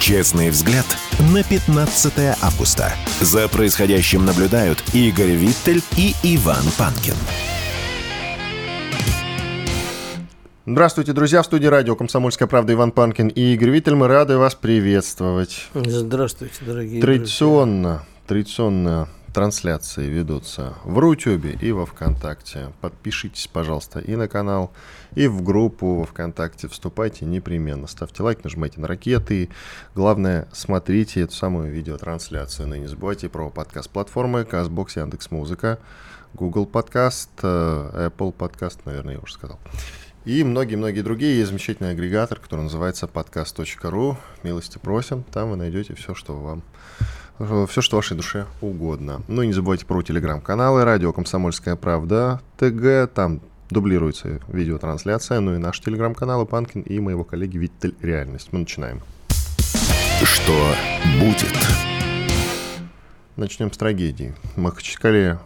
Честный взгляд на 15 августа. За происходящим наблюдают Игорь Виттель и Иван Панкин. Здравствуйте, друзья. В студии радио «Комсомольская правда» Иван Панкин и Игорь Виттель. Мы рады вас приветствовать. Здравствуйте, дорогие Традиционно, друзья. традиционно трансляции ведутся в Рутюбе и во Вконтакте. Подпишитесь, пожалуйста, и на канал, и в группу во Вконтакте. Вступайте непременно. Ставьте лайк, нажимайте на ракеты. Главное, смотрите эту самую видеотрансляцию. И не забывайте про подкаст-платформы CastBox, Яндекс.Музыка, Google Подкаст, э, Apple Подкаст, наверное, я уже сказал. И многие-многие другие. Есть замечательный агрегатор, который называется podcast.ru. Милости просим. Там вы найдете все, что вам все, что вашей душе угодно. Ну и не забывайте про телеграм-каналы «Радио Комсомольская правда», ТГ, там дублируется видеотрансляция, ну и наши телеграм-каналы «Панкин» и моего коллеги «Виттель. Реальность». Мы начинаем. Что будет? Начнем с трагедии. В Махачкале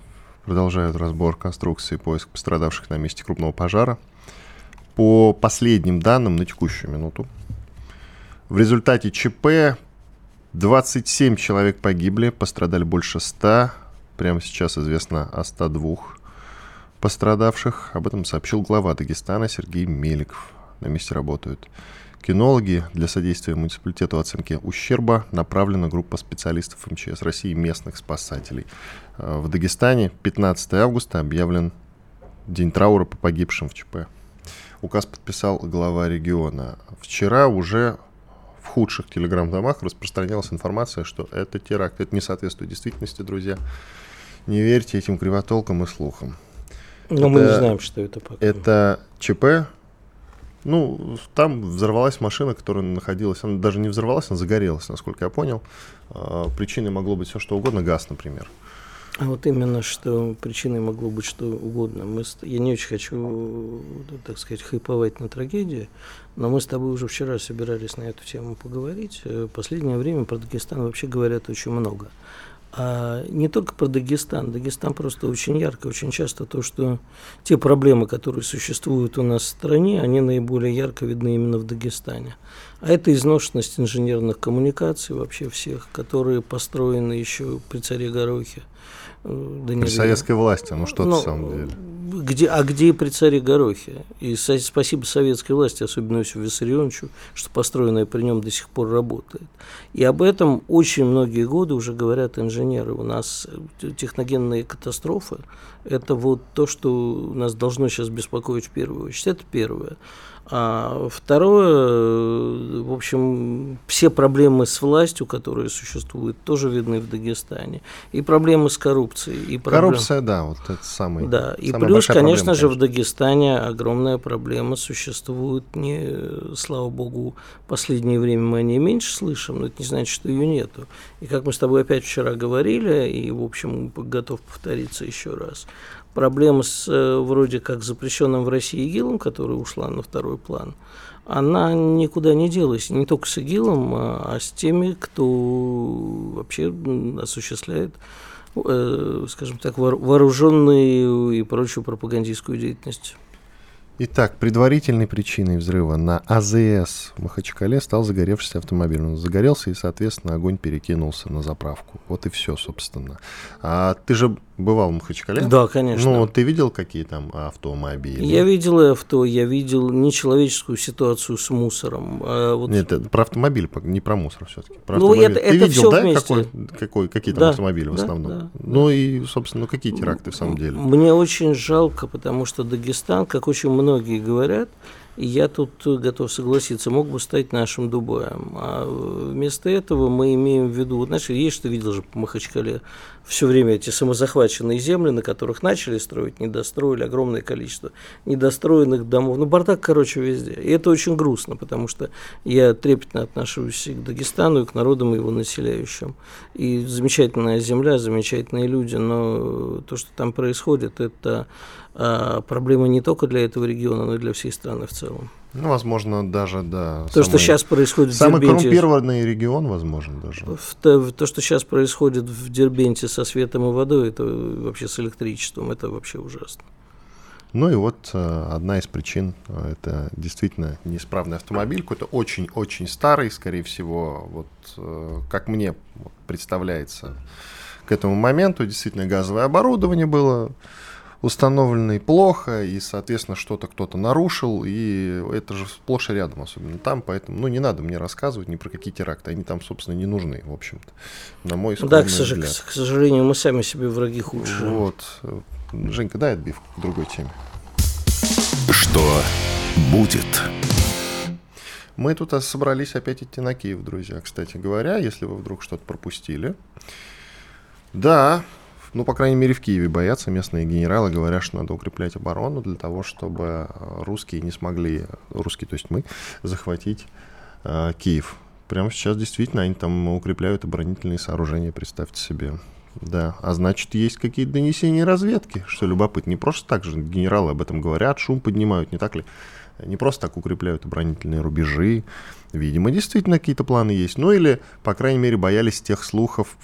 продолжают разбор конструкции поиск пострадавших на месте крупного пожара – по последним данным на текущую минуту, в результате ЧП 27 человек погибли, пострадали больше 100. Прямо сейчас известно о 102 пострадавших. Об этом сообщил глава Дагестана Сергей Меликов. На месте работают кинологи. Для содействия муниципалитету оценки ущерба направлена группа специалистов МЧС России и местных спасателей. В Дагестане 15 августа объявлен День траура по погибшим в ЧП. Указ подписал глава региона. Вчера уже в худших телеграм-домах распространялась информация, что это теракт. Это не соответствует действительности, друзья. Не верьте этим кривотолкам и слухам. Но это, мы не знаем, что это пока. Это ЧП. Ну, там взорвалась машина, которая находилась. Она даже не взорвалась, она загорелась, насколько я понял. А, причиной могло быть все, что угодно. Газ, например. А вот именно, что причиной могло быть что угодно. Мы, я не очень хочу, так сказать, хайповать на трагедии, но мы с тобой уже вчера собирались на эту тему поговорить. В последнее время про Дагестан вообще говорят очень много. А не только про Дагестан. Дагестан просто очень ярко, очень часто то, что те проблемы, которые существуют у нас в стране, они наиболее ярко видны именно в Дагестане. А это изношенность инженерных коммуникаций вообще всех, которые построены еще при царе Горохе. Э, да при советской власти, ну что-то ну, в самом деле. Где, а где и при царе Горохе? И спасибо советской власти, особенно Иосифу Виссарионовичу, что построенное при нем до сих пор работает. И об этом очень многие годы уже говорят инженеры. У нас техногенные катастрофы – это вот то, что нас должно сейчас беспокоить в первую очередь. Это первое. А второе, в общем, все проблемы с властью, которые существуют, тоже видны в Дагестане. И проблемы с коррупцией. И проблем... Коррупция, да, вот это самый. Да, и плюс, конечно проблема, же, в Дагестане огромная проблема существует. Не, слава богу, в последнее время мы о ней меньше слышим, но это не значит, что ее нету. И как мы с тобой опять вчера говорили, и, в общем, готов повториться еще раз, проблема с э, вроде как запрещенным в России ИГИЛом, которая ушла на второй план, она никуда не делась, не только с ИГИЛом, а, а с теми, кто вообще осуществляет, э, скажем так, вооруженную и прочую пропагандистскую деятельность. Итак, предварительной причиной взрыва на АЗС в Махачкале стал загоревшийся автомобиль. Он загорелся, и, соответственно, огонь перекинулся на заправку. Вот и все, собственно. А ты же бывал в Махачкале? Да, конечно. Ну, ты видел, какие там автомобили? Я видел и авто, я видел нечеловеческую ситуацию с мусором. А вот... Нет, это про автомобиль, не про мусор все-таки. Про ну, это, ты это видел, да, вместе. какой, какой, какие там да, автомобили в основном? Да, ну да. и, собственно, какие теракты в самом деле? Мне очень жалко, потому что Дагестан, как очень многие говорят, И я тут готов согласиться, мог бы стать нашим Дубаем. А вместо этого мы имеем в виду, вот знаешь, есть, что видел же по Махачкале, все время эти самозахваченные земли, на которых начали строить, не достроили, огромное количество недостроенных домов. Ну, бардак, короче, везде. И это очень грустно, потому что я трепетно отношусь и к Дагестану, и к народам его населяющим. И замечательная земля, замечательные люди, но то, что там происходит, это проблема не только для этого региона, но и для всей страны в целом. Ну, возможно, даже, да. То, самый, что сейчас происходит самый в Дербенте... Самый коррумпированный регион, возможно, даже. То, то, что сейчас происходит в Дербенте со светом и водой, это вообще с электричеством, это вообще ужасно. Ну и вот э, одна из причин э, это действительно неисправный автомобиль, какой-то очень-очень старый, скорее всего, вот э, как мне представляется к этому моменту, действительно газовое оборудование было установленный плохо, и, соответственно, что-то кто-то нарушил, и это же сплошь и рядом, особенно там, поэтому, ну, не надо мне рассказывать ни про какие теракты, они там, собственно, не нужны, в общем-то, на мой Да, к, взгляд. к, к сожалению, мы сами себе враги худшие. Вот. Женька, дай отбивку к другой теме. Что будет? Мы тут собрались опять идти на Киев, друзья, кстати говоря, если вы вдруг что-то пропустили. Да, ну, по крайней мере, в Киеве боятся местные генералы, говорят, что надо укреплять оборону для того, чтобы э, русские не смогли, русские, то есть мы, захватить э, Киев. Прямо сейчас действительно они там укрепляют оборонительные сооружения, представьте себе. Да, а значит, есть какие-то донесения разведки, что любопытно. Не просто так же генералы об этом говорят, шум поднимают, не так ли? Не просто так укрепляют оборонительные рубежи, Видимо, действительно какие-то планы есть. Ну или, по крайней мере, боялись тех слухов,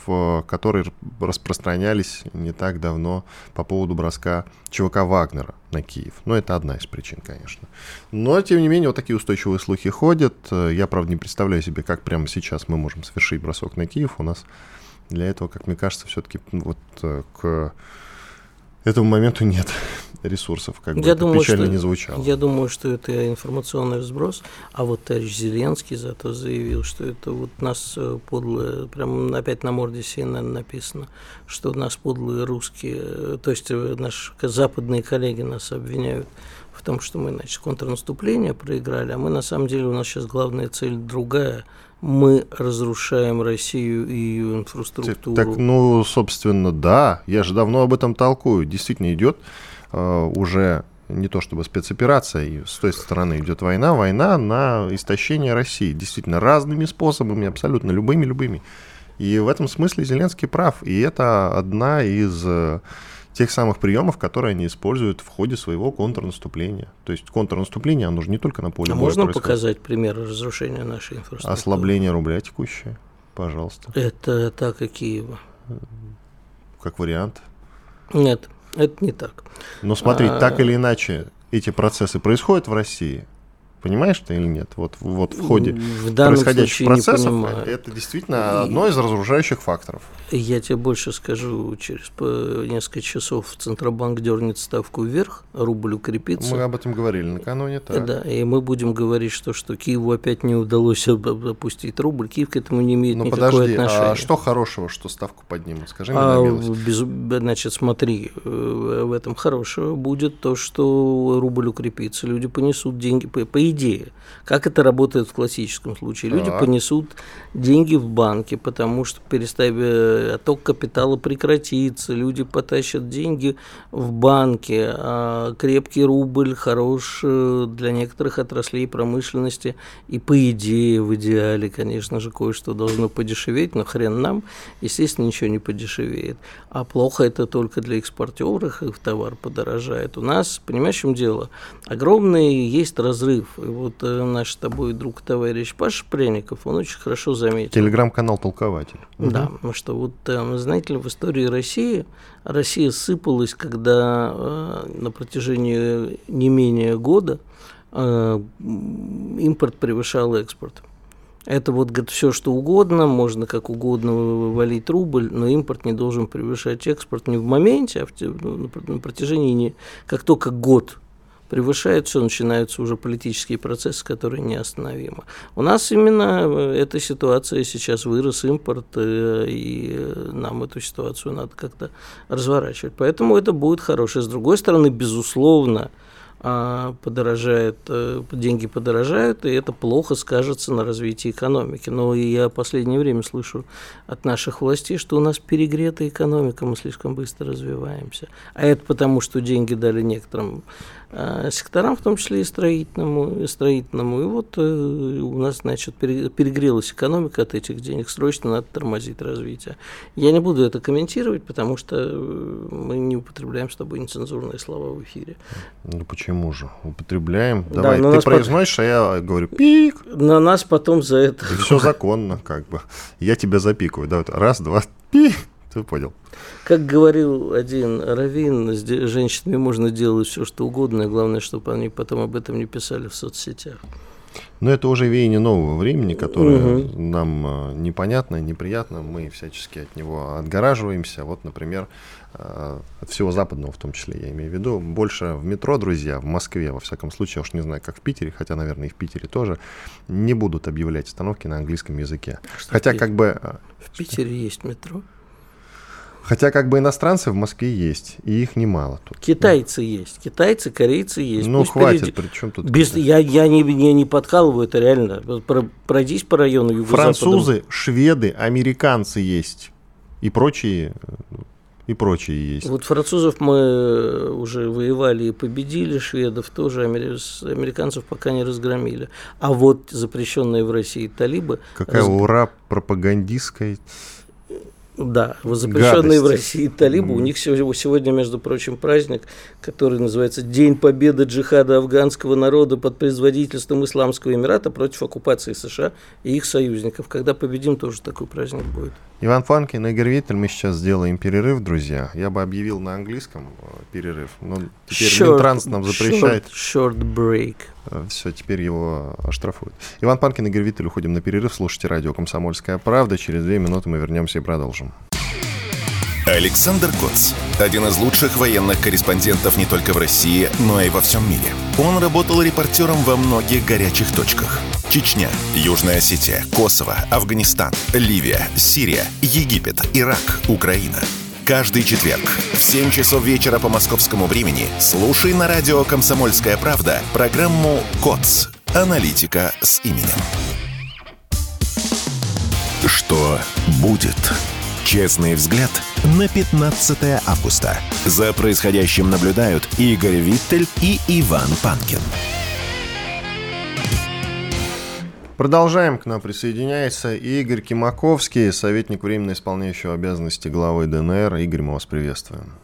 которые распространялись не так давно по поводу броска ЧВК Вагнера на Киев. Но это одна из причин, конечно. Но, тем не менее, вот такие устойчивые слухи ходят. Я, правда, не представляю себе, как прямо сейчас мы можем совершить бросок на Киев. У нас для этого, как мне кажется, все-таки вот э, к этому моменту нет ресурсов, как бы я это думаю, печально что, не звучало. Я думаю, что это информационный взброс, а вот товарищ Зеленский зато заявил, что это вот нас э, подлые, прям опять на морде CNN написано, что нас подлые русские, э, то есть э, наши западные коллеги нас обвиняют в том, что мы, значит, контрнаступление проиграли, а мы на самом деле у нас сейчас главная цель другая – мы разрушаем Россию и ее инфраструктуру. Так, ну, собственно, да. Я же давно об этом толкую. Действительно идет э, уже не то чтобы спецоперация, и с той стороны идет война, война на истощение России. Действительно, разными способами, абсолютно любыми-любыми. И в этом смысле Зеленский прав. И это одна из э, тех самых приемов, которые они используют в ходе своего контрнаступления. То есть контрнаступление, оно же не только на поле а боя можно происходит. показать пример разрушения нашей инфраструктуры? Ослабление рубля текущее, пожалуйста. Это атака Киева. Как вариант? Нет, это не так. Но смотри, а... так или иначе, эти процессы происходят в России – Понимаешь ты или нет? Вот, вот в ходе в происходящих процессов это действительно одно из разоружающих факторов. Я тебе больше скажу, через несколько часов Центробанк дернет ставку вверх, рубль укрепится. Мы об этом говорили накануне. Так. Да, и мы будем говорить, что, что Киеву опять не удалось опустить рубль. Киев к этому не имеет Но никакого подожди, отношения. А что хорошего, что ставку поднимут? Скажи мне а, без, Значит, смотри, э, в этом хорошего будет то, что рубль укрепится, люди понесут деньги, по, по идее, как это работает в классическом случае. Люди а. понесут деньги в банке, потому что переставив э, отток капитала прекратится, люди потащат деньги в банке, а крепкий рубль хорош э, для некоторых отраслей промышленности, и по идее, в идеале, конечно же, кое-что должно подешеветь, но хрен нам, естественно, ничего не подешевеет. А плохо это только для экспортеров, их товар подорожает. У нас, понимаешь, в чем дело? Огромный есть разрыв и вот э, наш с тобой друг, товарищ Паша Пряников, он очень хорошо заметил. Телеграм-канал «Толкователь». Да, угу. что вот, э, знаете ли, в истории России Россия сыпалась, когда э, на протяжении не менее года э, импорт превышал экспорт. Это вот говорит, все, что угодно, можно как угодно валить рубль, но импорт не должен превышать экспорт не в моменте, а в, ну, на протяжении не как только год превышает все, начинаются уже политические процессы, которые неостановимы. У нас именно э, эта ситуация сейчас вырос импорт, э, и нам эту ситуацию надо как-то разворачивать. Поэтому это будет хорошее. С другой стороны, безусловно, а, подорожает, э, деньги подорожают, и это плохо скажется на развитии экономики. Но я в последнее время слышу от наших властей, что у нас перегретая экономика, мы слишком быстро развиваемся. А это потому, что деньги дали некоторым секторам, в том числе и строительному, и строительному. И вот э, у нас, значит, перегрелась экономика от этих денег, срочно надо тормозить развитие. Я не буду это комментировать, потому что э, мы не употребляем с тобой нецензурные слова в эфире. Ну почему же? Употребляем. Давай, да, ты произносишь, по... а я говорю пик. На нас потом за это. все законно, как бы. Я тебя запикаю. Да, раз, два, пик. Ты понял. Как говорил один раввин, с женщинами можно делать все, что угодно, и главное, чтобы они потом об этом не писали в соцсетях. Но это уже веяние нового времени, которое угу. нам э, непонятно, неприятно. Мы всячески от него отгораживаемся. Вот, например, э, от всего западного в том числе, я имею в виду. Больше в метро, друзья, в Москве, во всяком случае, я уж не знаю, как в Питере, хотя, наверное, и в Питере тоже, не будут объявлять остановки на английском языке. Что хотя, как бы... Э, в Питере есть метро? Хотя как бы иностранцы в Москве есть, и их немало тут. Китайцы есть, китайцы, корейцы есть. Ну Пусть хватит, впереди... при чем тут? Без... Я, я, не, я не подкалываю, это реально. Пройдись по району юго Французы, шведы, американцы есть. И прочие и прочие есть. Вот французов мы уже воевали и победили, шведов тоже, американцев пока не разгромили. А вот запрещенные в России талибы... Какая раз... ура пропагандистская да, запрещенные в России талибы. У них сегодня, между прочим, праздник, который называется День победы джихада афганского народа под предводительством Исламского Эмирата против оккупации США и их союзников. Когда победим, тоже такой праздник будет. Иван Фанкин, Игорь Виттель, мы сейчас сделаем перерыв, друзья. Я бы объявил на английском э, перерыв, но теперь short, Минтранс нам запрещает. Short, short break. Э, Все, теперь его оштрафуют. Иван Панкин, Игорь Виттель, уходим на перерыв. Слушайте радио «Комсомольская правда». Через две минуты мы вернемся и продолжим. Александр Коц. Один из лучших военных корреспондентов не только в России, но и во всем мире. Он работал репортером во многих горячих точках. Чечня, Южная Осетия, Косово, Афганистан, Ливия, Сирия, Египет, Ирак, Украина. Каждый четверг в 7 часов вечера по московскому времени слушай на радио «Комсомольская правда» программу «КОЦ. Аналитика с именем». Что будет? Честный взгляд на 15 августа. За происходящим наблюдают Игорь Виттель и Иван Панкин. Продолжаем. К нам присоединяется Игорь Кимаковский, советник временно исполняющего обязанности главы ДНР. Игорь, мы вас приветствуем.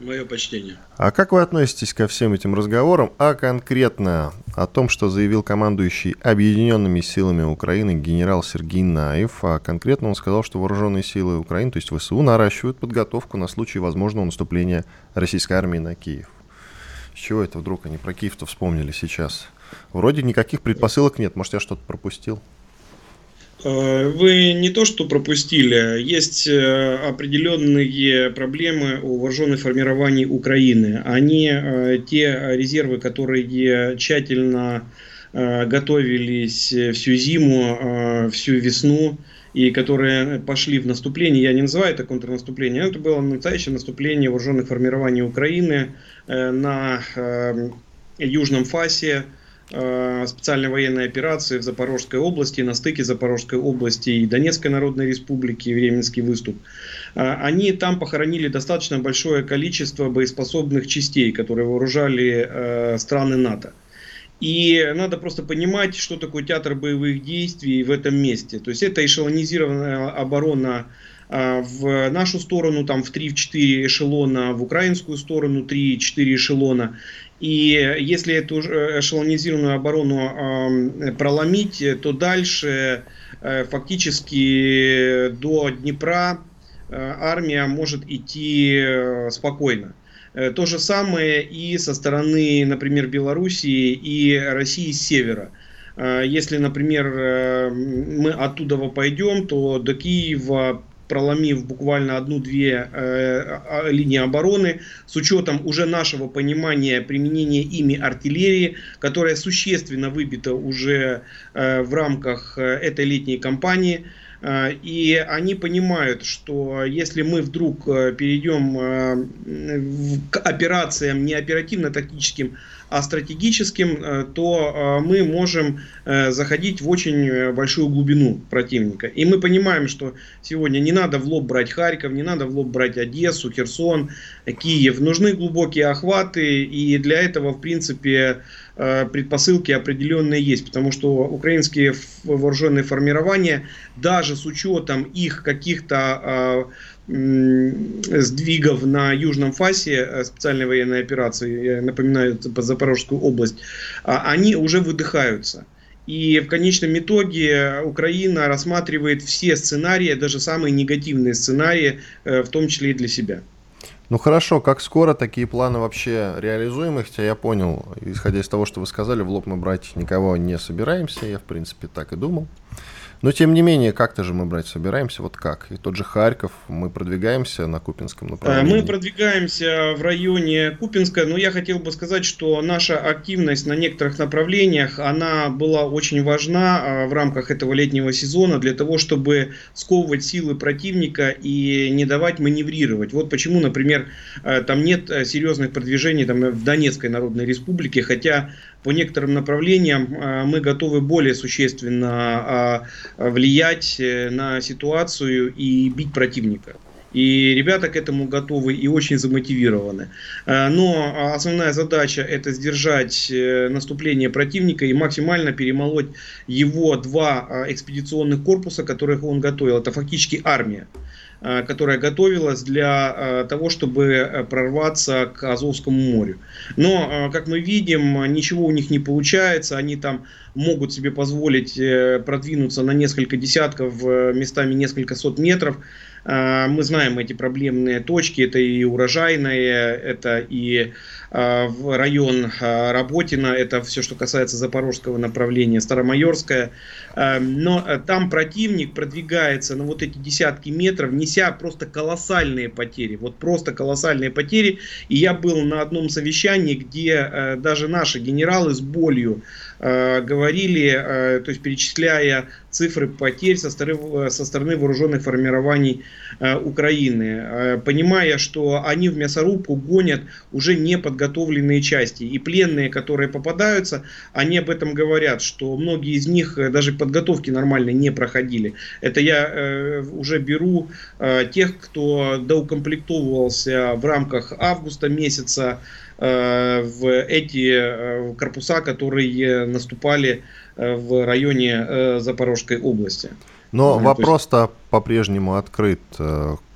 Мое почтение. А как вы относитесь ко всем этим разговорам, а конкретно о том, что заявил командующий Объединенными силами Украины генерал Сергей Наев, а конкретно он сказал, что вооруженные силы Украины, то есть ВСУ, наращивают подготовку на случай возможного наступления российской армии на Киев. С чего это вдруг они про Киев-то вспомнили сейчас? Вроде никаких предпосылок нет, может я что-то пропустил? Э, вы не то что пропустили, есть э, определенные проблемы у вооруженных формирований Украины. Они, э, те резервы, которые тщательно готовились всю зиму, всю весну, и которые пошли в наступление, я не называю это контрнаступление, это было настоящее наступление вооруженных формирований Украины на южном фасе, специальной военной операции в Запорожской области, на стыке Запорожской области и Донецкой Народной Республики, Временский выступ. Э, они там похоронили достаточно большое количество боеспособных частей, которые вооружали э, страны НАТО. И надо просто понимать, что такое театр боевых действий в этом месте. То есть это эшелонизированная оборона в нашу сторону, там в 3-4 эшелона, в украинскую сторону 3-4 эшелона. И если эту эшелонизированную оборону проломить, то дальше э, фактически до Днепра э, армия может идти э, спокойно. То же самое и со стороны, например, Белоруссии и России с севера. Если, например, мы оттуда пойдем, то до Киева проломив буквально одну-две э, линии обороны, с учетом уже нашего понимания применения ими артиллерии, которая существенно выбита уже э, в рамках э, этой летней кампании, и они понимают, что если мы вдруг перейдем к операциям не оперативно-тактическим, а стратегическим, э, то э, мы можем э, заходить в очень большую глубину противника. И мы понимаем, что сегодня не надо в лоб брать Харьков, не надо в лоб брать Одессу, Херсон, Киев. Нужны глубокие охваты, и для этого, в принципе, предпосылки определенные есть, потому что украинские вооруженные формирования, даже с учетом их каких-то сдвигов на южном фасе э, специальной военной операции, я напоминаю, по Запорожскую область, а, они уже выдыхаются. И в конечном итоге Украина рассматривает все сценарии, даже самые негативные сценарии, э, в том числе и для себя. Ну хорошо, как скоро такие планы вообще реализуемы? Хотя я понял, исходя из того, что вы сказали, в лоб мы брать никого не собираемся. Я, в принципе, так и думал. Но тем не менее, как-то же мы брать собираемся, вот как? И тот же Харьков, мы продвигаемся на Купинском направлении? Мы продвигаемся в районе Купинска, но я хотел бы сказать, что наша активность на некоторых направлениях, она была очень важна а, в рамках этого летнего сезона для того, чтобы сковывать силы противника и не давать маневрировать. Вот почему, например, а, там нет а, серьезных продвижений там, в Донецкой Народной Республике, хотя по некоторым направлениям мы готовы более существенно влиять э, на ситуацию и бить противника. И ребята к этому готовы и очень замотивированы. Э, но основная задача это сдержать э, наступление противника и максимально перемолоть его два экспедиционных корпуса, которых он готовил. Это фактически армия которая готовилась для того, чтобы прорваться к Азовскому морю. Но, как мы видим, ничего у них не получается. Они там могут себе позволить э, продвинуться на несколько десятков, э, местами несколько сот метров. Э, мы знаем эти проблемные точки, это и урожайное, это и в район Работина, это все, что касается запорожского направления, Старомайорская. Но там противник продвигается на вот эти десятки метров, неся просто колоссальные потери, вот просто колоссальные потери. И я был на одном совещании, где даже наши генералы с болью Э, говорили, э, то есть перечисляя цифры потерь со стороны, со стороны вооруженных формирований э, Украины, понимая, что они в мясорубку гонят уже неподготовленные части. И пленные, которые попадаются, они об этом говорят, что многие из них даже подготовки нормально не проходили. Это я уже беру тех, кто доукомплектовывался в рамках августа месяца, Э, в эти э, корпуса, которые наступали э, в районе Запорожской области. Но вопрос-то по-прежнему открыт.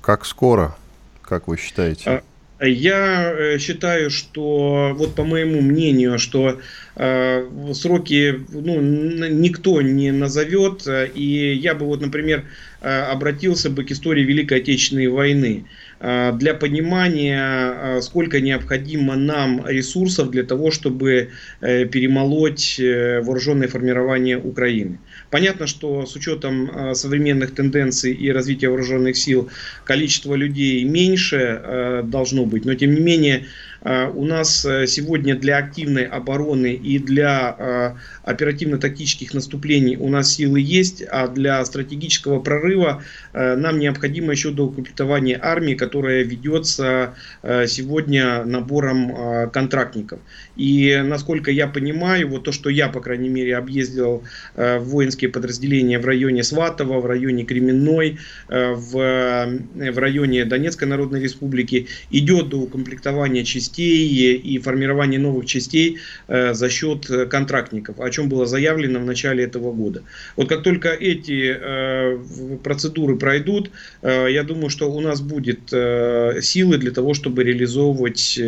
Как скоро, как вы считаете? Я считаю, что, вот по моему мнению, что э, сроки ну, никто не назовет. И я бы вот, например, обратился бы к истории Великой Отечественной войны. Э, для понимания, э, сколько необходимо нам ресурсов для того, чтобы э, перемолоть вооруженное формирование Украины. Понятно, что с учетом современных тенденций и развития вооруженных сил количество людей меньше должно быть, но тем не менее Э, у нас э, сегодня для активной обороны и для э, оперативно-тактических наступлений у нас силы есть, а для стратегического прорыва нам необходимо еще доукомплектование армии, которая ведется сегодня набором контрактников. И насколько я понимаю, вот то, что я, по крайней мере, объездил воинские подразделения в районе Сватова, в районе Кременной, в, в районе Донецкой Народной Республики, идет до укомплектования частей частей и формирование новых частей э, за счет э, контрактников, о чем было заявлено в начале этого года. Вот как только эти э, процедуры пройдут, я думаю, что у нас будет силы для того, чтобы реализовывать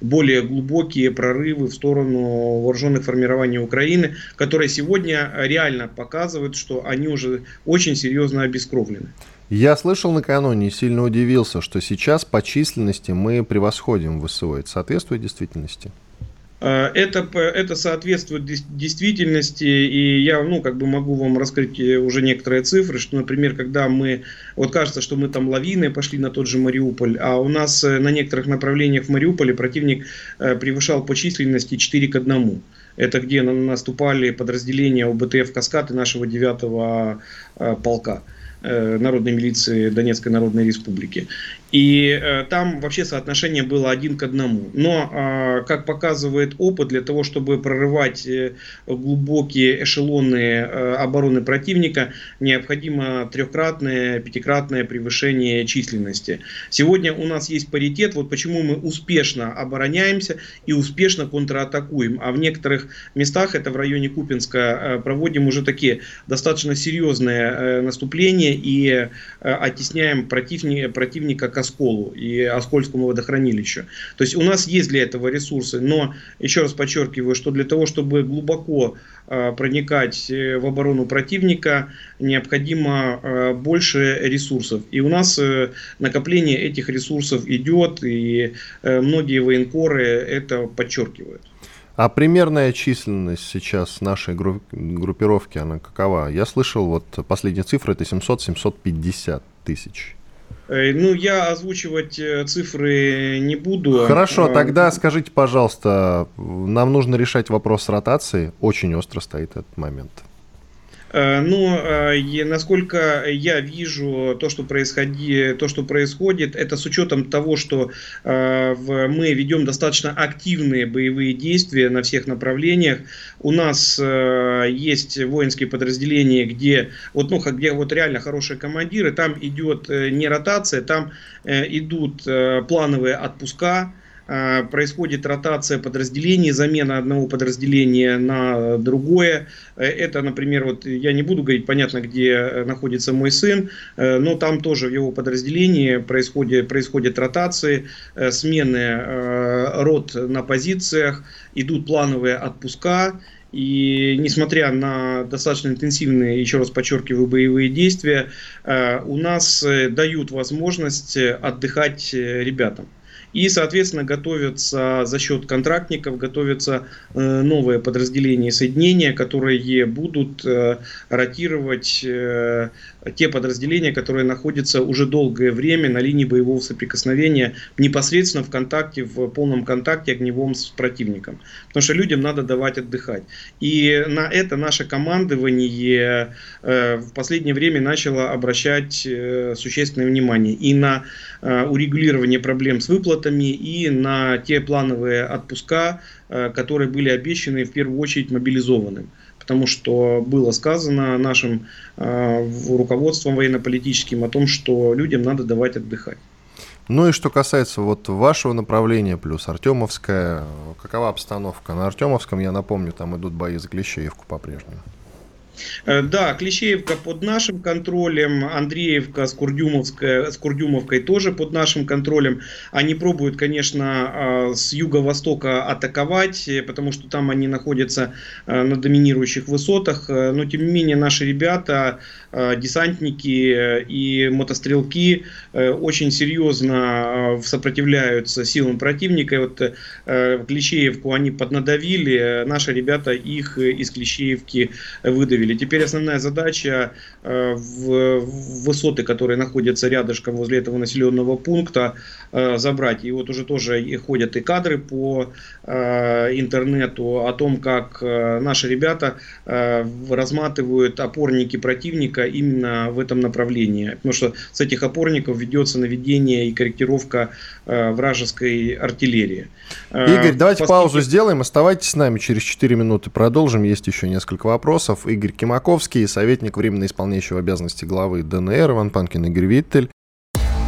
более глубокие прорывы в сторону вооруженных формирований Украины, которые сегодня реально показывают, что они уже очень серьезно обескровлены. Я слышал накануне и сильно удивился, что сейчас по численности мы превосходим ВСО. Это соответствует действительности? А, это, это соответствует действительности, и я ну, как бы могу вам раскрыть э, уже некоторые цифры, что, например, когда мы, вот кажется, что мы там лавиной пошли на тот же Мариуполь, а у нас э, на некоторых направлениях в Мариуполе противник э, превышал по численности 4 к 1. Это где наступали подразделения ОБТФ «Каскад» и нашего 9 полка. Народной милиции Донецкой Народной Республики. И э, там вообще соотношение было один к одному. Но, э, как показывает опыт, для того, чтобы прорывать э, глубокие эшелоны э, обороны противника, необходимо трехкратное, пятикратное превышение численности. Сегодня у нас есть паритет, вот почему мы успешно обороняемся и успешно контратакуем. А в некоторых местах, это в районе Купинска, э, проводим уже такие достаточно серьезные э, наступления и э, оттесняем противника, противника к Осколу и Оскольскому водохранилищу. То есть у нас есть для этого ресурсы, но еще раз подчеркиваю, что для того, чтобы глубоко э, проникать э, в оборону противника, необходимо э, больше ресурсов. И у нас накопление этих ресурсов идет, и многие военкоры это подчеркивают. А примерная численность сейчас нашей группировки, она какова? Я слышал, вот последняя цифра это 700-750 тысяч. Э, ну, я озвучивать э, цифры не буду. Хорошо, э, тогда скажите, пожалуйста, нам нужно решать вопрос ротации. Очень остро стоит этот момент. Э, но э, насколько я вижу то, что, происходи, то, что происходит, это с учетом того, что э, мы ведем достаточно активные боевые действия на всех направлениях. У нас есть воинские подразделения, где вот, ну, где вот реально хорошие командиры, там идет не ротация, там идут плановые отпуска, происходит ротация подразделений, замена одного подразделения на другое. Э, это, например, вот я не буду говорить, понятно, где находится мой сын, э, но там тоже в его подразделении происходит, происходят ротации, смены рот на позициях, идут плановые отпуска, и несмотря на достаточно интенсивные, еще раз подчеркиваю, боевые действия, у нас дают возможность отдыхать ребятам. И, соответственно, готовятся за счет контрактников, готовятся э, новые подразделения и соединения, которые будут э, ротировать э, те подразделения, которые находятся уже долгое время на линии боевого соприкосновения, непосредственно в контакте, в полном контакте огневом с противником. Потому что людям надо давать отдыхать. И на это наше командование в последнее время начало обращать существенное внимание и на урегулирование проблем с выплатами и на те плановые отпуска, э, которые были обещаны в первую очередь мобилизованным. Потому что было сказано нашим э, руководством военно-политическим о том, что людям надо давать отдыхать. Ну и что касается вот вашего направления, плюс Артемовская, какова обстановка? На Артемовском, я напомню, там идут бои за Клещеевку по-прежнему. Э, да, Клещеевка под нашим контролем, Андреевка с, Курдюмовской, с Курдюмовкой тоже под нашим контролем. Они пробуют, конечно, э, с юго-востока атаковать, э, потому что там они находятся на доминирующих высотах. Но, тем не менее, наши ребята, десантники и мотострелки очень серьезно сопротивляются силам противника. И вот Клещеевку они поднадавили, наши ребята их из Клещеевки выдавили выявили. Теперь основная задача э, в высоты, которые находятся рядышком возле этого населенного пункта, э, забрать. И вот уже тоже и ходят и кадры по э, интернету о том, как наши ребята разматывают опорники противника именно в этом направлении. Потому что с этих опорников ведется наведение и корректировка вражеской артиллерии. Игорь, давайте Поскольку... паузу сделаем. Оставайтесь с нами. Через 4 минуты продолжим. Есть еще несколько вопросов. Игорь Кимаковский, советник временно исполняющего обязанности главы ДНР, Иван Панкин, Игорь Виттель.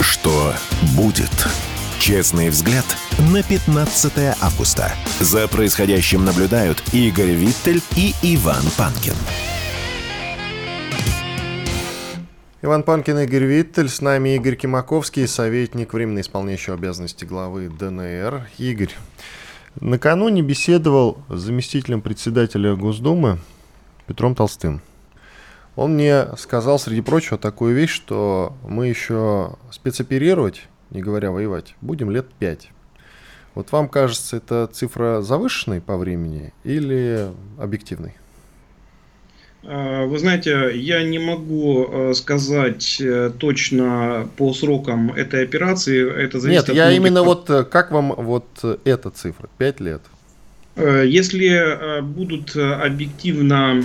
Что будет? Честный взгляд на 15 августа. За происходящим наблюдают Игорь Виттель и Иван Панкин. Иван Панкин, Игорь Виттель, с нами Игорь Кимаковский, советник временно исполняющий обязанности главы ДНР. Игорь, накануне беседовал с заместителем председателя Госдумы Петром Толстым. Он мне сказал, среди прочего, такую вещь, что мы еще спецоперировать, не говоря воевать, будем лет пять. Вот вам кажется, это цифра завышенной по времени или объективной? А, вы знаете, я не могу э, сказать э, точно по срокам этой операции. Это зависит Нет, от я многих... именно вот э, как вам вот эта цифра? Пять лет. Если будут объективно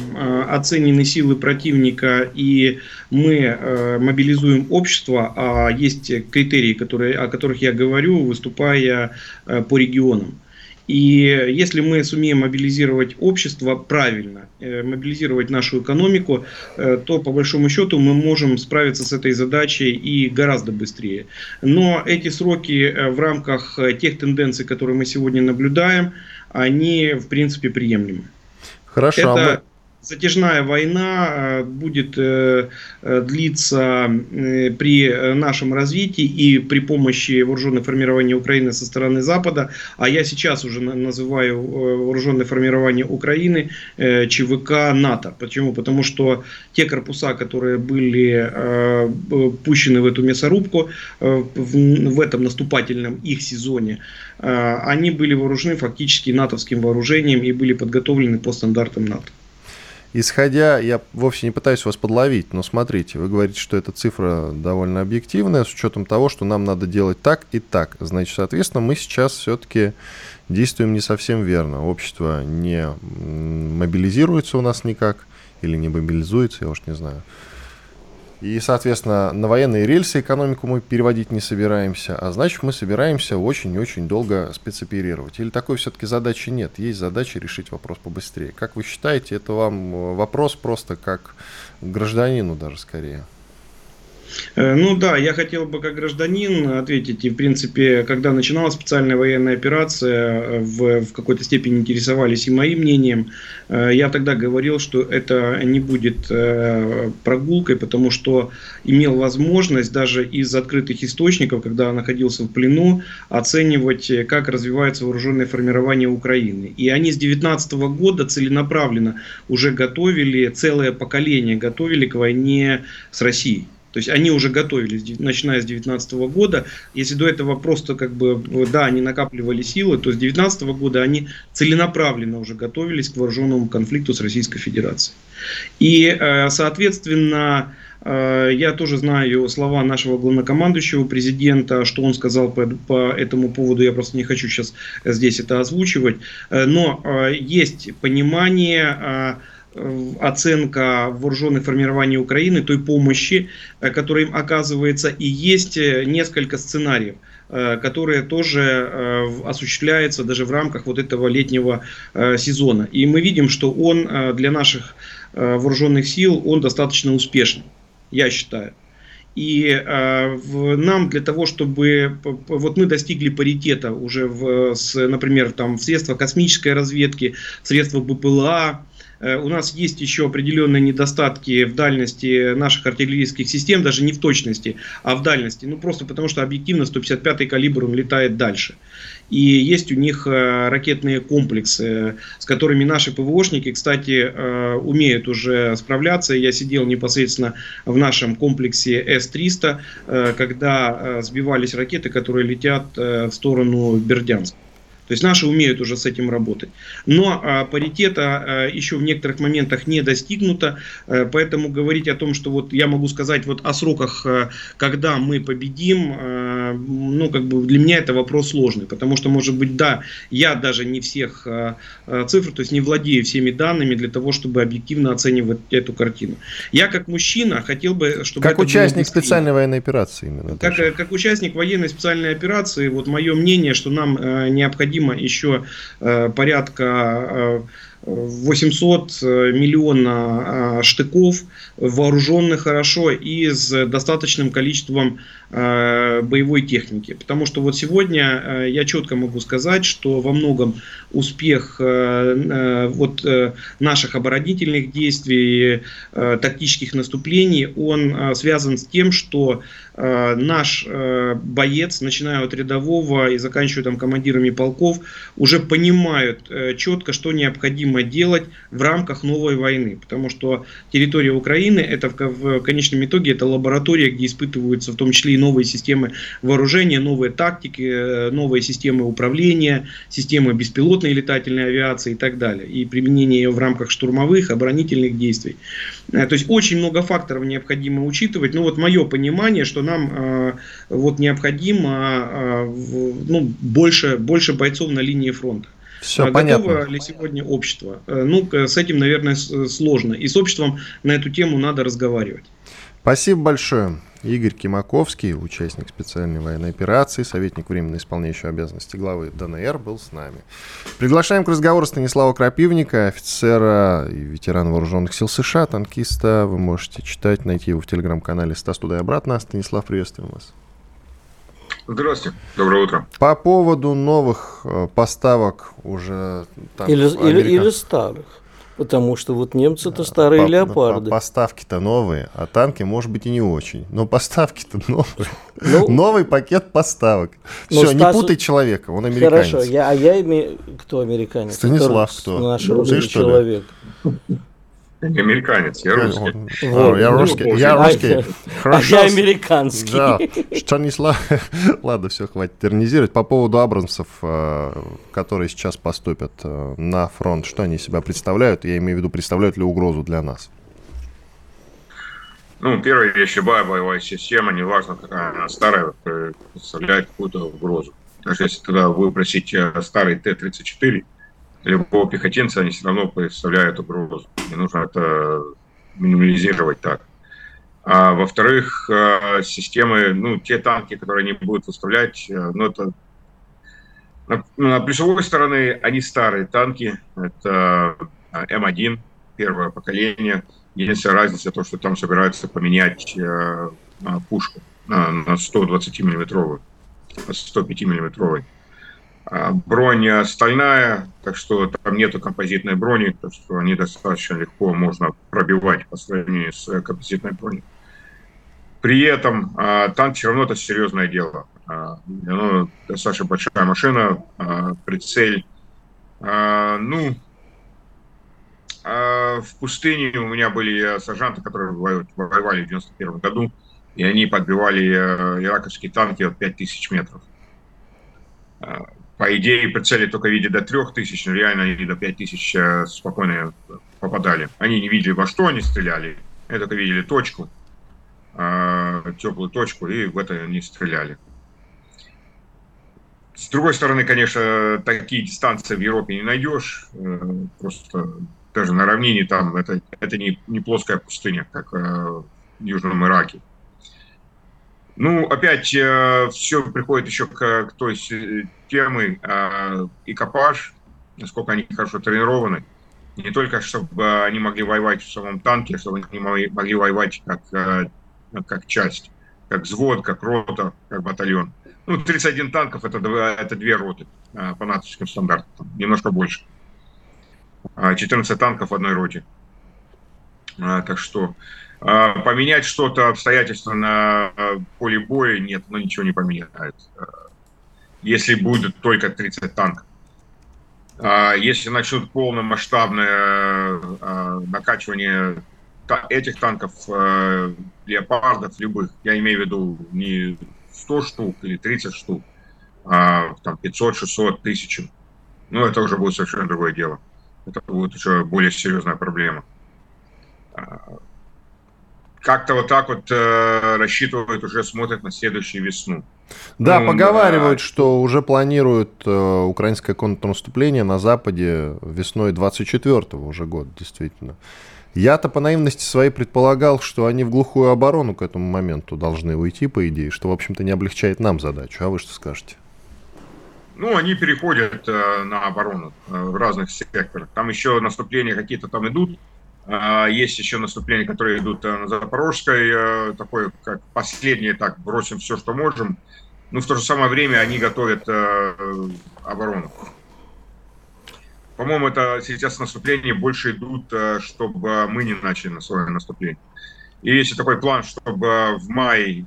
оценены силы противника и мы мобилизуем общество, а есть критерии, которые, о которых я говорю, выступая по регионам, и если мы сумеем мобилизировать общество правильно, э, мобилизировать нашу экономику, э, то по большому счету мы можем справиться с этой задачей и гораздо быстрее. Но эти сроки э, в рамках тех тенденций, которые мы сегодня наблюдаем, они в принципе приемлемы. Хорошо. А Это затяжная война э, будет э, э, длиться при нашем развитии и при помощи вооруженных формирований Украины со стороны Запада. А я сейчас уже называю вооруженные формирования Украины ЧВК НАТО. Почему? Потому что те корпуса, которые были пущены в эту мясорубку в этом наступательном их сезоне, они были вооружены фактически натовским вооружением и были подготовлены по стандартам НАТО. Исходя, я вовсе не пытаюсь вас подловить, но смотрите, вы говорите, что эта цифра довольно объективная, с учетом того, что нам надо делать так и так. Значит, соответственно, мы сейчас все-таки действуем не совсем верно. Общество не мобилизируется у нас никак, или не мобилизуется, я уж не знаю. И, соответственно, на военные рельсы экономику мы переводить не собираемся, а значит, мы собираемся очень и очень долго спецоперировать. Или такой все-таки задачи нет? Есть задача решить вопрос побыстрее. Как вы считаете, это вам э, вопрос просто как гражданину даже скорее? Э, ну да, я хотел бы как гражданин ответить. И в принципе, когда начиналась специальная военная операция, э, в, в какой-то степени интересовались и моим мнением. Э, я тогда говорил, что это не будет прогулкой, потому что имел возможность даже из открытых источников, когда находился в плену, оценивать, как развивается вооруженное формирование Украины. И они с 19 года целенаправленно уже готовили, целое поколение готовили к войне с Россией. То есть они уже готовились, начиная с 2019 года. Если до этого просто как бы, да, они накапливали силы, то с 2019 года они целенаправленно уже готовились к вооруженному конфликту с Российской Федерацией. И, э, соответственно, э, я тоже знаю слова нашего главнокомандующего президента, что он сказал по, по этому поводу, я просто не хочу сейчас здесь это озвучивать. Э, но есть понимание Э, оценка вооруженных формирований Украины, той помощи, э, которая им оказывается, и есть э, несколько сценариев которые тоже осуществляются даже в рамках вот этого летнего сезона. И мы видим, что он для наших вооруженных сил, он достаточно успешный, я считаю. И э, нам для того, чтобы вот мы достигли паритета уже в, с, например, там в средствах космической разведки, в средствах БПЛА, Э, у нас есть еще определенные недостатки в дальности наших артиллерийских систем, даже не в точности, а в дальности. Ну, просто потому что объективно 155-й калибр, он летает дальше. И есть у них э, ракетные комплексы, с которыми наши ПВОшники, кстати, э, умеют уже справляться. Я сидел непосредственно в нашем комплексе С-300, когда сбивались ракеты, которые летят в сторону Бердянска. То есть наши умеют уже с этим работать. Но а, паритета а, еще в некоторых моментах не достигнуто, а, поэтому говорить о том, что вот я могу сказать вот о сроках, а, когда мы победим, а, ну как бы для меня это вопрос сложный, потому что может быть да, я даже не всех а, а цифр, то есть не владею всеми данными для того, чтобы объективно оценивать эту картину. Я как мужчина хотел бы, чтобы как участник специальной военной операции именно. Как, как участник военной специальной операции, вот мое мнение, что нам э, необходимо необходимо. Еще э, порядка 800 э, миллиона штыков, вооруженных хорошо и с достаточным количеством Э, боевой техники. Потому что вот сегодня э, я четко могу сказать, что во многом успех э, вот наших оборонительных действий, тактических наступлений, он связан с тем, что наш боец, начиная от рядового и заканчивая там командирами полков, уже понимают четко, что необходимо делать в рамках новой войны, потому что территория Украины это в конечном итоге это лаборатория, где испытываются в том числе новые системы вооружения, новые тактики, э, новые системы управления, системы беспилотной летательной авиации и так далее, и применение ее в рамках штурмовых, оборонительных действий. Э, то есть очень много факторов необходимо учитывать. Ну вот мое понимание, что нам э, вот необходимо ну, больше, больше бойцов на линии фронта. Все а понятно. Готово ли сегодня общество? Ну, с этим, наверное, сложно. И с обществом на эту тему надо разговаривать. Спасибо большое. Игорь Кимаковский, участник специальной военной операции, советник временно исполняющий обязанности главы ДНР, был с нами. Приглашаем к разговору Станислава Крапивника, офицера и ветерана вооруженных сил США, танкиста. Вы можете читать, найти его в телеграм-канале «Стас туда и обратно». Станислав, приветствуем вас. Здравствуйте, доброе утро. По поводу новых э, поставок уже... Там, или, американ... или, или старых. Потому что вот немцы-то старые по, леопарды. Поставки-то новые, а танки, может быть, и не очень. Но поставки-то новые. Ну, Новый пакет поставок. Все, Стас... не путай человека, он американец. Хорошо, я, а я имею... Кто американец? Станислав кто? Наш русский человек. Ли? Американец, я русский. Вот. Я русский. Я русский. Хорошо. А я американский. Да. Станислав. Ладно, все, хватит тернизировать. По поводу Абрамсов, э, которые сейчас поступят э, на фронт, что они себя представляют? Я имею в виду, представляют ли угрозу для нас? Ну, первая вещь, любая боевая система, неважно, какая она старая, представляет какую-то угрозу. Даже если тогда выбросить э, старый Т-34, любого пехотинца, они все равно представляют угрозу. Не нужно это минимализировать так. А во-вторых, э, системы, ну, те танки, которые они будут выставлять, э, ну, это на, ну, на плюсовой стороны они старые танки, это э, М1, первое поколение. Единственная разница то, что там собираются поменять э, пушку на, на 120 миллиметровую, 105 миллиметровую. А, бронь стальная, так что там нету композитной брони, так что они достаточно легко можно пробивать по сравнению с э, композитной броней. При этом а, танк все равно это серьезное дело. А, оно достаточно большая машина, прицель. Ну, в пустыне у меня были сержанты, которые воевали в 91 году, и они подбивали э, ираковские танки от 5000 метров по идее, прицели только видят до 3000, но реально они до 5000 э, спокойно попадали. Они не видели, во что они стреляли, они только видели точку, э, теплую точку, и в это они стреляли. С другой стороны, конечно, такие дистанции в Европе не найдешь. Э, просто даже на равнине там это, это не, не плоская пустыня, как в Южном Ираке. Ну, опять э, все приходит еще к, к той темы э, экипаж, насколько они хорошо тренированы. Не только, чтобы они могли воевать в самом танке, чтобы они могли, воевать как, э, как часть, как взвод, как рота, как батальон. Ну, 31 танков это, это две роты э, по натовским стандартам, немножко больше. 14 а танков в одной роте. А, так что а, поменять что-то обстоятельства на а, поле боя нет, но ничего не поменяет. Если будет только 30 танков. Если начнут полномасштабное накачивание этих танков, леопардов, любых, я имею в виду не 100 штук или 30 штук, а там 500, 600, 1000, ну это уже будет совершенно другое дело. Это будет уже более серьезная проблема как-то вот так вот э, рассчитывают, уже смотрят на следующую весну. Да, ну, поговаривают, да. что уже планируют э, украинское контрнаступление на Западе весной 24-го уже год, действительно. Я-то по наивности своей предполагал, что они в глухую оборону к этому моменту должны уйти, по идее, что, в общем-то, не облегчает нам задачу. А вы что скажете? Ну, они переходят э, на оборону э, в разных секторах. Там еще наступления какие-то там идут, есть еще наступления, которые идут э, на Запорожской, э, такое как последнее, так, бросим все, что можем. Но в то же самое время они готовят э, оборону. По-моему, это сейчас наступления больше идут, чтобы мы не начали на свое наступление. И есть такой план, чтобы в мае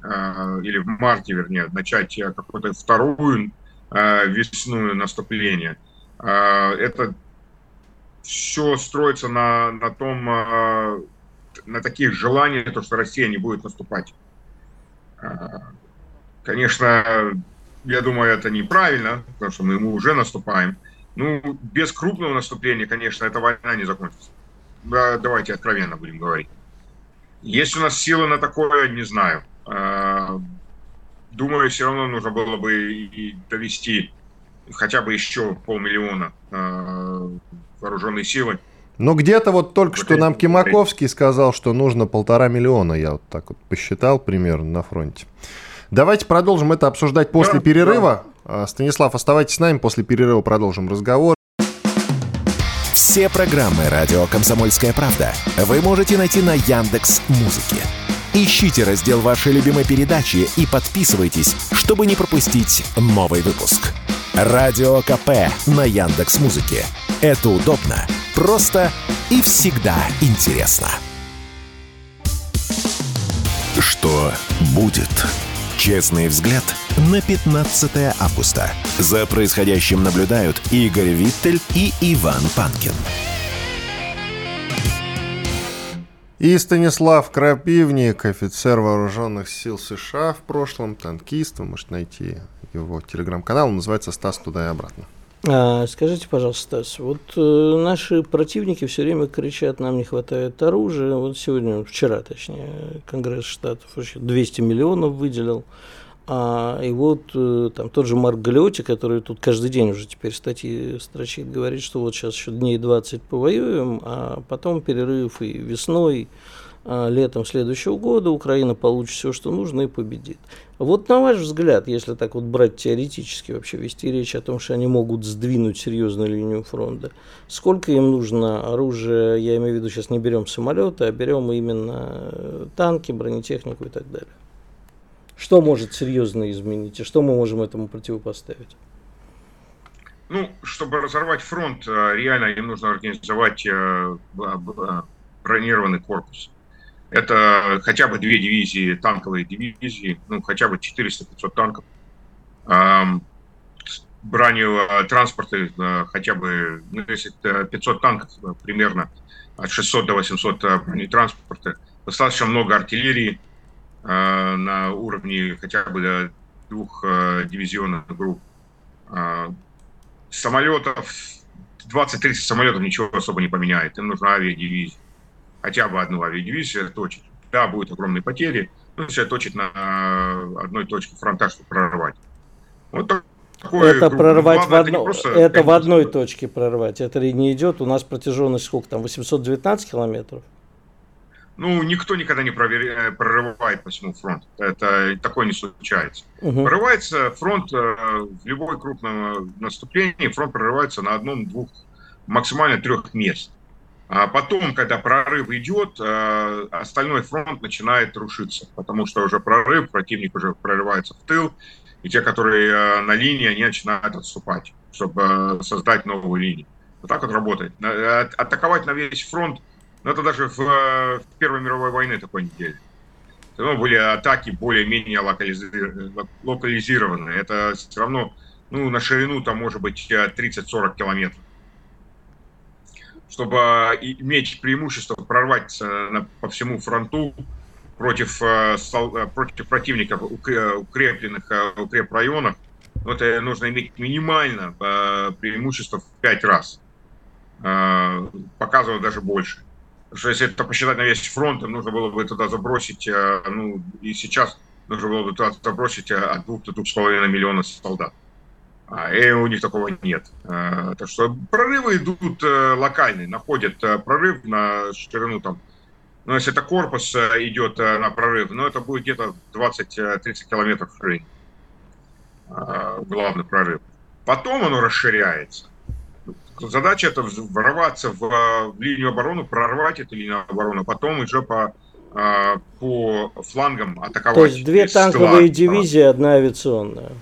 или в марте, вернее, начать какую-то вторую весную наступление. Это все строится на, на том, на таких желаниях, то, что Россия не будет наступать. Конечно, я думаю, это неправильно, потому что мы, мы уже наступаем. Ну, без крупного наступления, конечно, эта война не закончится. Да, давайте откровенно будем говорить. Есть у нас силы на такое, не знаю. А, думаю, все равно нужно было бы и довести хотя бы еще полмиллиона а, вооруженной силы. Но где-то вот только что нам Кимаковский сказал, что нужно полтора миллиона, я вот так вот посчитал примерно на фронте. Давайте продолжим это обсуждать после да, перерыва. Да. Станислав, оставайтесь с нами, после перерыва продолжим разговор. Все программы радио Комсомольская правда вы можете найти на Яндекс Музыке. Ищите раздел вашей любимой передачи и подписывайтесь, чтобы не пропустить новый выпуск. Радио КП на Яндекс Музыке. Это удобно, просто и всегда интересно. Что будет? Честный взгляд на 15 августа. За происходящим наблюдают Игорь Виттель и Иван Панкин. И Станислав Крапивник, офицер вооруженных сил США в прошлом, танкист. Вы можете найти его телеграм-канал, он называется «Стас туда и обратно». А, скажите, пожалуйста, Стас, вот э, наши противники все время кричат, нам не хватает оружия. Вот сегодня, вчера точнее, Конгресс Штатов 200 миллионов выделил. А, и вот э, там тот же Марк Галиоти, который тут каждый день уже теперь статьи строчит, говорит, что вот сейчас еще дней 20 повоюем, а потом перерыв и весной, а, летом следующего года Украина получит все, что нужно и победит. Вот на ваш взгляд, если так вот брать теоретически вообще вести речь о том, что они могут сдвинуть серьезную линию фронта, сколько им нужно оружия, я имею в виду сейчас не берем самолеты, а берем именно э, танки, бронетехнику и так далее. Что может серьезно изменить и что мы можем этому противопоставить? Ну, чтобы разорвать фронт, э, реально им нужно организовать э, бронированный корпус. Это хотя бы две дивизии, танковые дивизии, ну, хотя бы 400-500 танков. Бронетранспорты э, хотя бы, ну, если 500 танков, э, примерно от 600 до 800 э, бронетранспорта. Достаточно много артиллерии на уровне хотя бы двух дивизионных групп. Самолетов, 20-30 самолетов ничего особо не поменяет. Им нужна авиадивизия хотя бы одну авиадивизию точить. Да, будут огромные потери, но если точить на одной точке фронта, чтобы прорвать. Вот такое это прорвать в, одно, это, это в одной точке прорвать. Это не идет. У нас протяженность сколько там? 819 километров? Ну, никто никогда не проверяет, прорывает по всему фронту. Это такое не случается. Угу. Прорывается фронт э, в любой крупном наступлении, фронт прорывается на одном-двух, максимально трех мест. А потом, когда прорыв идет, э, остальной фронт начинает рушиться, потому что уже прорыв, противник уже прорывается в тыл, и те, которые э, на линии, они начинают отступать, чтобы э, создать новую линию. Вот так вот работает. Атаковать на весь фронт, ну это даже в, в Первой мировой войне такой не делали. Ну, были атаки более-менее локализированные. Это все равно, ну, на ширину там может быть 30-40 километров чтобы иметь преимущество прорвать по всему фронту против, э, э, против противников укрепленных э, укрепрайонах, это нужно иметь минимально преимущество в пять раз. Показывать даже больше. Потому что если это посчитать на весь фронт, нужно было бы туда забросить, ну и сейчас нужно было бы туда забросить от двух до двух с половиной миллиона солдат. А, и у них такого нет. А, так что прорывы идут э, локальные, находят э, прорыв на ширину там. Ну, если это корпус э, идет на прорыв, ну, это будет где-то 20-30 километров ширины. А, главный прорыв. Потом оно расширяется. Задача это ворваться в, в линию обороны, прорвать эту линию обороны, потом уже по, по флангам атаковать. То есть две танковые дивизии, одна авиационная.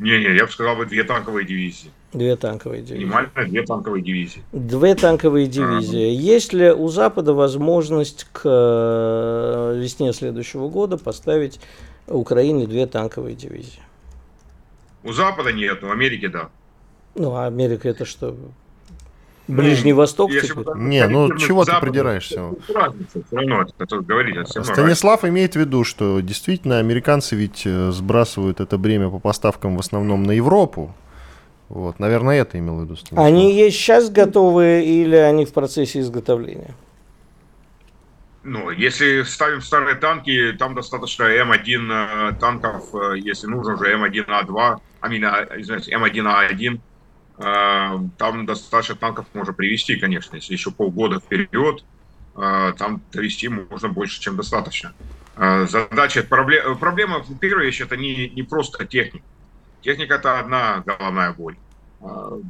Не-не, я бы сказал бы две танковые дивизии. Две танковые дивизии. Минимально две танковые дивизии. Две танковые дивизии. А, Есть ли у Запада возможность к э, весне следующего года поставить Украине две танковые дивизии? У Запада нет, но в Америке да. Ну, а Америка это что? Ближний Восток? Типа? Не, ну чего ты придираешься? Разница, все равно это говорить. Это Станислав имеет в виду, что действительно американцы ведь э, сбрасывают это бремя по поставкам в основном на Европу. Вот, наверное, это имел в виду. Станислав. Они есть сейчас готовые или они в процессе изготовления? Ну, если ставим старые танки, там достаточно М1 э, танков, э, если нужно уже М1А2, а мина, извините, М1А1, э, там достаточно танков можно привести, конечно, если еще полгода вперед, там довести можно больше, чем достаточно. Задача, проблема, проблема первая вещь, это не, не просто техника. Техника это одна головная боль.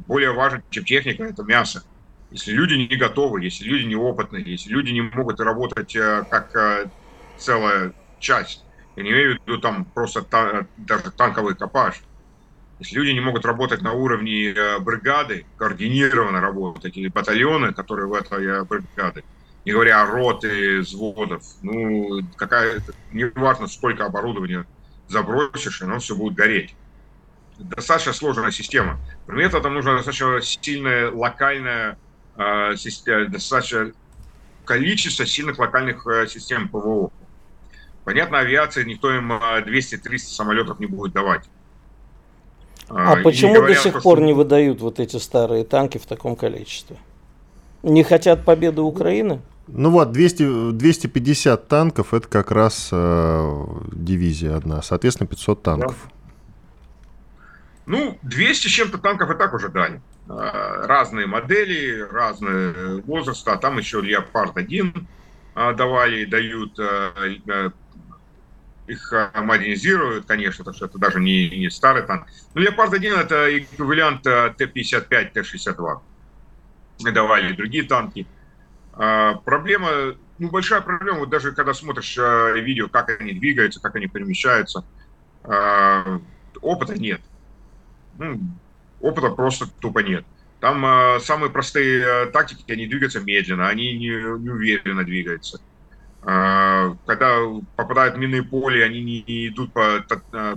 Более важно, чем техника, это мясо. Если люди не готовы, если люди неопытные, если люди не могут работать э, как э, целая часть, я не имею в виду там просто та, даже танковый экипаж, если люди не могут работать на уровне э, бригады, координированно работать, или батальоны, которые в этой бригады, не говоря о роты, взводов, ну, какая, не важно, сколько оборудования забросишь, оно все будет гореть. Достаточно сложная система. Кроме этого, там нужна достаточно сильная локальная Э, достаточно количество сильных локальных э, систем ПВО. Понятно, авиация никто им 200-300 э, самолетов не будет давать. А и почему говоря, до сих то, пор что... не выдают вот эти старые танки в таком количестве? Не хотят победы Украины? Ну вот, 200, 250 танков, это как раз э, дивизия одна, соответственно, 500 танков. Да. Ну, 200 с чем-то танков и так уже дали. Э, разные модели, разные возраста, а там еще Леопард-1 э, давали, дают, э, их модернизируют, конечно, потому что это даже не, не старый танк. Но Леопард-1 это эквивалент Т-55, Т-62. Давали другие танки. Проблема, ну, большая проблема, вот даже когда смотришь видео, как они двигаются, как они перемещаются, опыта нет. Ну, опыта просто тупо нет. Там э, самые простые э, тактики, они двигаются медленно, они не, не уверенно двигаются. Э, когда попадают в минные поля, они не, идут по, э,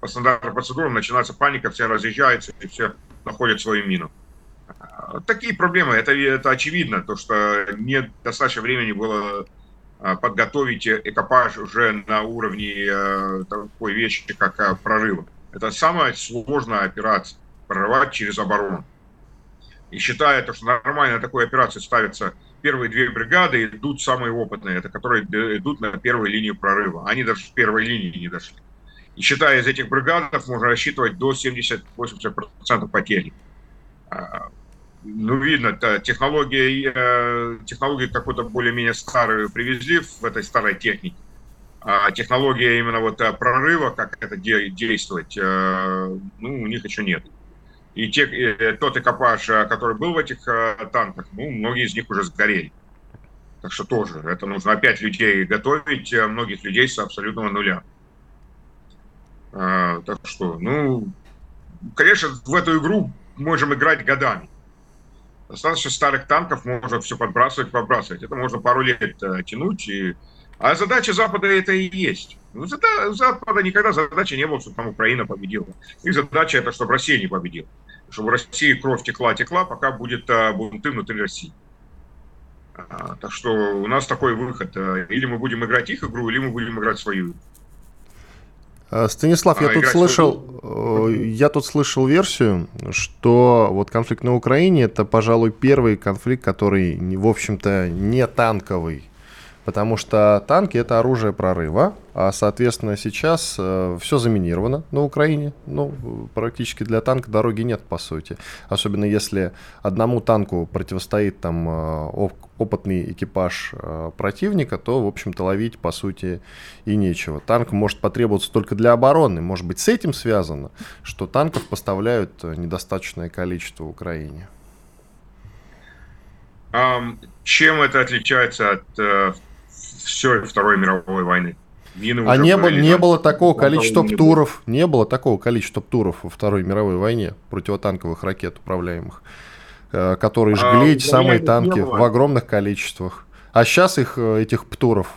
по стандартным процедурам, начинается паника, все разъезжаются и все находят свою мину. Э, такие проблемы, это, это очевидно, то что нет достаточно времени было э, подготовить экипаж уже на уровне э, такой вещи, как э, прорыв. Это самая сложная операция прорывать через оборону. И считая, то, что нормально на такой операции ставятся первые две бригады, идут самые опытные, это которые идут на первую линию прорыва. Они даже в первой линии не дошли. И считая из этих бригадов, можно рассчитывать до 70-80% потерь. А, ну, видно, технологии, э, технологии какой-то более-менее старые привезли в этой старой технике. А технология именно вот э, прорыва, как это действовать, э, ну, у них еще нет. И те, э, тот экипаж, э, который был в этих э, танках, ну, многие из них уже сгорели. Так что тоже, это нужно опять людей готовить, многих людей с абсолютного нуля. А, так что, ну, конечно, в эту игру можем играть годами. Достаточно старых танков можно все подбрасывать, подбрасывать. Это можно пару лет тянуть. И... А задача Запада это и есть. У Запада никогда задача не была, чтобы там Украина победила. Их задача это, чтобы Россия не победила чтобы в России кровь текла, текла, пока будет а, бунты внутри России. А, так что у нас такой выход. А, или мы будем играть их игру, или мы будем играть свою. Станислав, я а, тут слышал, свою... Э, я тут слышал версию, что вот конфликт на Украине это, пожалуй, первый конфликт, который, в общем-то, не танковый потому что танки это оружие прорыва, а соответственно сейчас э, все заминировано на Украине. Ну, практически для танка дороги нет, по сути. Особенно если одному танку противостоит там э, опытный экипаж э, противника, то, в общем-то, ловить, по сути, и нечего. Танк может потребоваться только для обороны. Может быть, с этим связано, что танков поставляют недостаточное количество в Украине. Чем это отличается от э, все Второй мировой войны. Мины а не, было, не было такого количества птуров, не, не было такого количества птуров во Второй мировой войне, противотанковых ракет управляемых, э, которые а, жгли а, эти самые танки в огромных количествах. А сейчас их, э, этих птуров,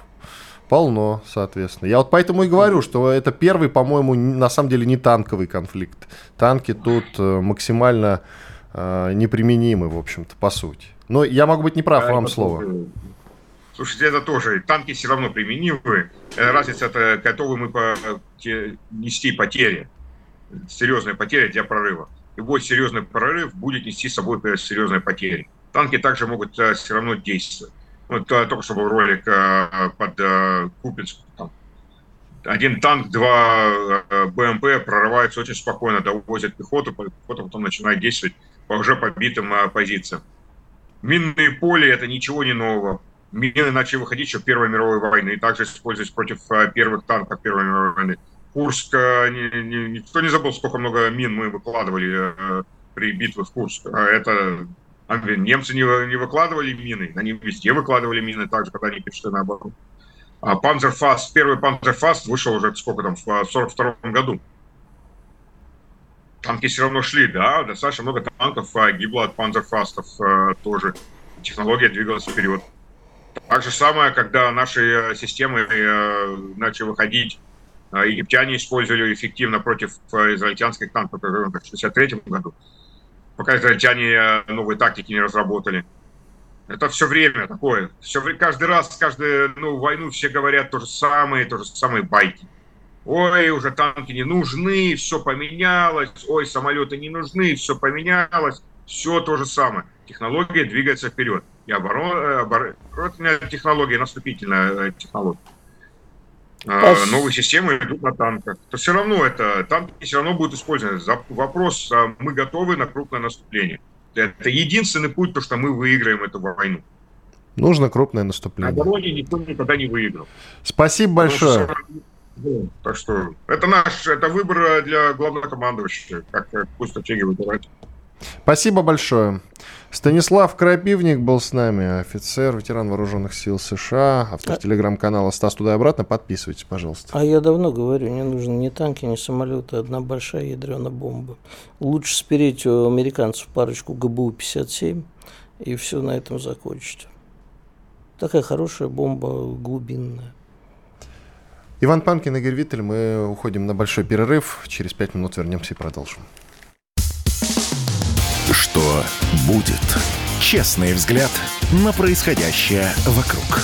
полно, соответственно. Я вот поэтому и говорю, что это первый, по-моему, на самом деле не танковый конфликт. Танки тут э, максимально неприменимы, в общем-то, по сути. Но я могу быть неправ, да, вам слово. Слушайте, это тоже, танки все равно применимы. Э, разница это, готовы мы по, те, нести потери, серьезные потери для прорыва. Любой серьезный прорыв будет нести с собой серьезные потери. Танки также могут все равно действовать. Вот только что был ролик под Купинском, там, один танк, два э, БМП прорываются очень спокойно, довозят пехоту, пехота потом начинает действовать по уже побитым э, позициям. Минные поля – это ничего не нового. Мины начали выходить еще Первой мировой войны и также использовались против э, первых танков Первой мировой войны. Курск, никто не забыл, сколько много мин мы выкладывали при битве в Курск. А это немцы не, не выкладывали мины, они везде выкладывали мины, также, когда они перешли на оборону. А Панзерфаст, первый Панзерфаст вышел уже сколько там, в 42 году. Танки все равно шли, да, достаточно много танков а, гибло от Панзерфастов а, тоже. Технология двигалась вперед. Так же самое, когда наши системы начали выходить, египтяне использовали эффективно против израильтянских танков в 1963 году, пока израильтяне новые тактики не разработали. Это все время такое. Все, каждый раз, каждую ну, войну все говорят то же самое, то же самое байки. Ой, уже танки не нужны, все поменялось. Ой, самолеты не нужны, все поменялось. Все то же самое. Технология двигается вперед. И оборон, оборонная технология, наступительная э, технология. А, новые системы идут на танках. То все равно это, танки все равно будут использованы. Вопрос, а мы готовы на крупное наступление. Это единственный путь, то, что мы выиграем эту войну. Нужно крупное наступление. На дороге никто никогда не выиграл. Спасибо большое. Так что это наш, это выбор для главнокомандующего, как пусть стратегии выбирать. Спасибо большое. Станислав Крапивник был с нами, офицер, ветеран вооруженных сил США, автор а... телеграм-канала «Стас туда и обратно». Подписывайтесь, пожалуйста. А я давно говорю, не нужны ни танки, ни самолеты, одна большая ядреная бомба. Лучше спереть у американцев парочку ГБУ-57 и все на этом закончить. Такая хорошая бомба глубинная. Иван Панкин, Игорь Виттель, мы уходим на большой перерыв. Через пять минут вернемся и продолжим. Что будет? Честный взгляд на происходящее вокруг.